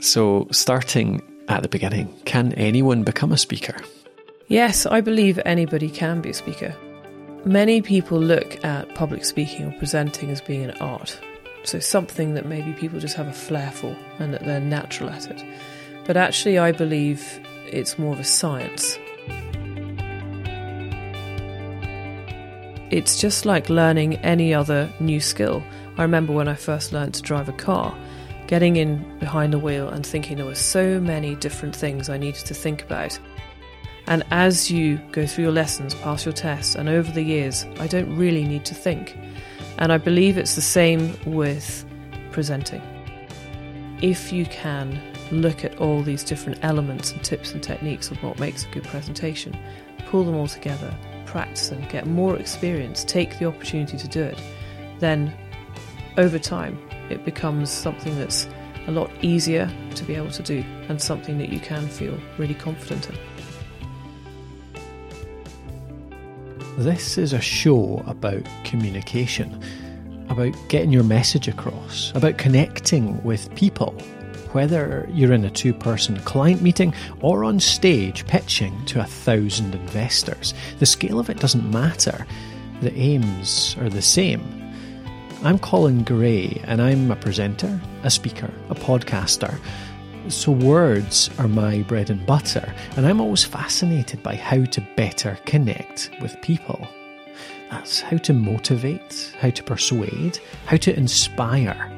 So, starting at the beginning, can anyone become a speaker? Yes, I believe anybody can be a speaker. Many people look at public speaking or presenting as being an art. So, something that maybe people just have a flair for and that they're natural at it. But actually, I believe it's more of a science. It's just like learning any other new skill. I remember when I first learned to drive a car, getting in behind the wheel and thinking there were so many different things I needed to think about. And as you go through your lessons, pass your tests, and over the years, I don't really need to think. And I believe it's the same with presenting. If you can look at all these different elements and tips and techniques of what makes a good presentation, pull them all together, practice them, get more experience, take the opportunity to do it, then over time it becomes something that's a lot easier to be able to do and something that you can feel really confident in. This is a show about communication, about getting your message across, about connecting with people whether you're in a two person client meeting or on stage pitching to a thousand investors, the scale of it doesn't matter. The aims are the same. I'm Colin Gray, and I'm a presenter, a speaker, a podcaster. So, words are my bread and butter, and I'm always fascinated by how to better connect with people. That's how to motivate, how to persuade, how to inspire.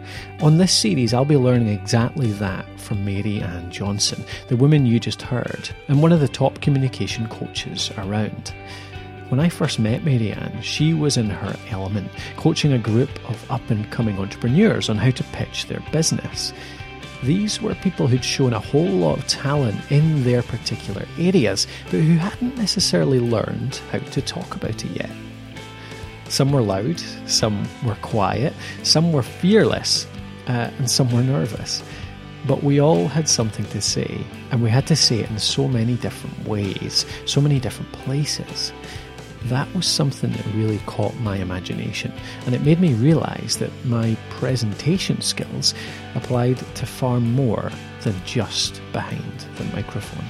On this series, I'll be learning exactly that from Maryanne Johnston, the woman you just heard, and one of the top communication coaches around. When I first met Maryanne, she was in her element, coaching a group of up and coming entrepreneurs on how to pitch their business. These were people who'd shown a whole lot of talent in their particular areas, but who hadn't necessarily learned how to talk about it yet. Some were loud, some were quiet, some were fearless, uh, and some were nervous. But we all had something to say, and we had to say it in so many different ways, so many different places. That was something that really caught my imagination, and it made me realise that my presentation skills applied to far more than just behind the microphone.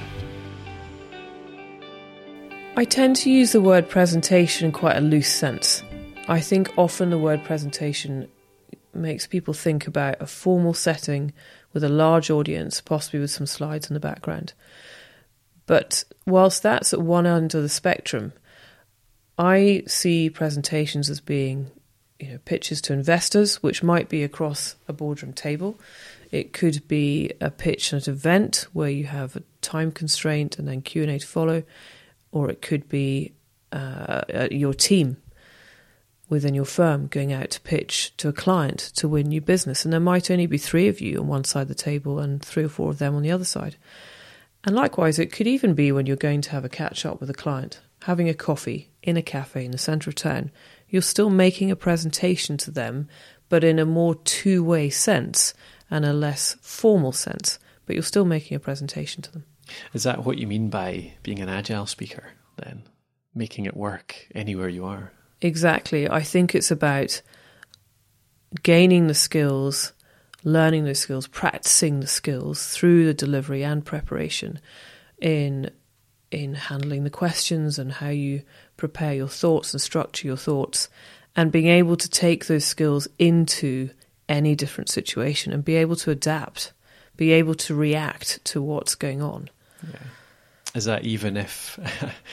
I tend to use the word presentation in quite a loose sense. I think often the word presentation makes people think about a formal setting with a large audience, possibly with some slides in the background. But whilst that's at one end of the spectrum, I see presentations as being you know, pitches to investors, which might be across a boardroom table. It could be a pitch at an event where you have a time constraint and then Q and A to follow, or it could be uh, your team within your firm going out to pitch to a client to win new business. And there might only be three of you on one side of the table and three or four of them on the other side. And likewise, it could even be when you're going to have a catch up with a client, having a coffee in a cafe in the centre of town. You're still making a presentation to them, but in a more two way sense and a less formal sense. But you're still making a presentation to them. Is that what you mean by being an agile speaker then? Making it work anywhere you are? Exactly. I think it's about gaining the skills, learning those skills, practicing the skills through the delivery and preparation in in handling the questions and how you prepare your thoughts and structure your thoughts and being able to take those skills into any different situation and be able to adapt, be able to react to what's going on. Yeah. Is that even if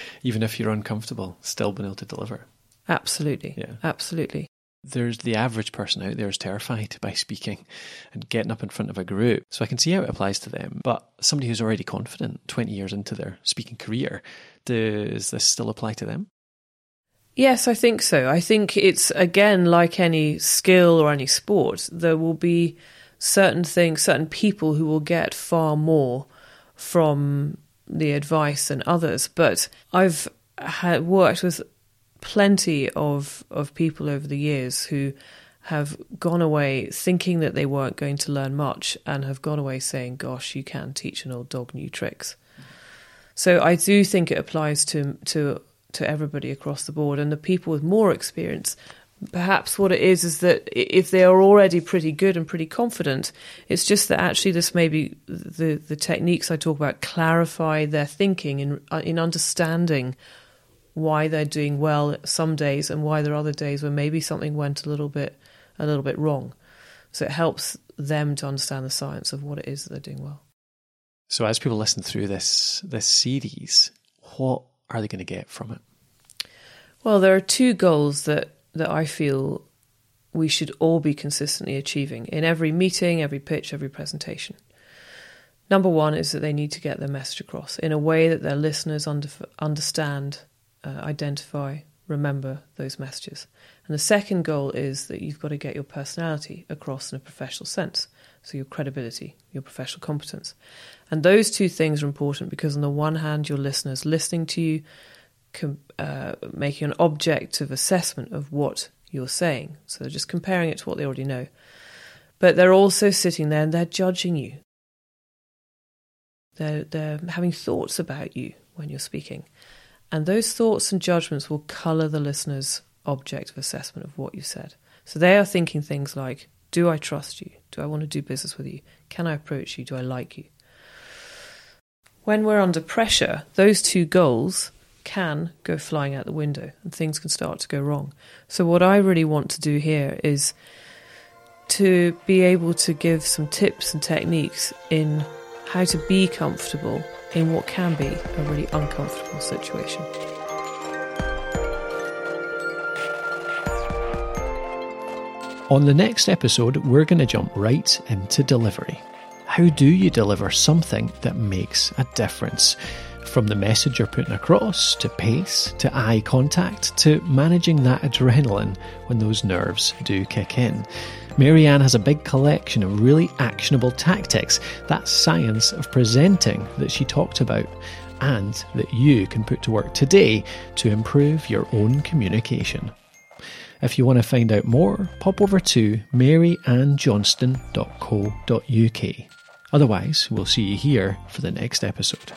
even if you're uncomfortable, still being able to deliver? Absolutely. Yeah. Absolutely. There's the average person out there is terrified by speaking and getting up in front of a group. So I can see how it applies to them. But somebody who's already confident, 20 years into their speaking career, does this still apply to them? Yes, I think so. I think it's, again, like any skill or any sport, there will be certain things, certain people who will get far more from the advice than others. But I've had worked with plenty of of people over the years who have gone away thinking that they weren't going to learn much and have gone away saying, "Gosh, you can teach an old dog new tricks." So I do think it applies to to to everybody across the board, and the people with more experience Perhaps what it is is that if they are already pretty good and pretty confident, it's just that actually this maybe the the techniques I talk about clarify their thinking in in understanding why they're doing well some days and why there are other days where maybe something went a little bit a little bit wrong. So it helps them to understand the science of what it is that they're doing well. So as people listen through this this series, what are they going to get from it? Well, there are two goals that that I feel we should all be consistently achieving in every meeting, every pitch, every presentation. Number one is that they need to get their message across in a way that their listeners under, understand, uh, identify, remember those messages. And the second goal is that you've got to get your personality across in a professional sense. So, your credibility, your professional competence. And those two things are important because, on the one hand, your listeners listening to you, uh, making an objective assessment of what you're saying. So they're just comparing it to what they already know. But they're also sitting there and they're judging you. They're, they're having thoughts about you when you're speaking. And those thoughts and judgments will colour the listener's objective assessment of what you said. So they are thinking things like Do I trust you? Do I want to do business with you? Can I approach you? Do I like you? When we're under pressure, those two goals can go flying out the window and things can start to go wrong. So, what I really want to do here is to be able to give some tips and techniques in how to be comfortable in what can be a really uncomfortable situation. On the next episode, we're going to jump right into delivery. How do you deliver something that makes a difference? From the message you're putting across, to pace, to eye contact, to managing that adrenaline when those nerves do kick in. Maryanne has a big collection of really actionable tactics, that science of presenting that she talked about, and that you can put to work today to improve your own communication. If you want to find out more, pop over to maryannjohnston.co.uk. Otherwise, we'll see you here for the next episode.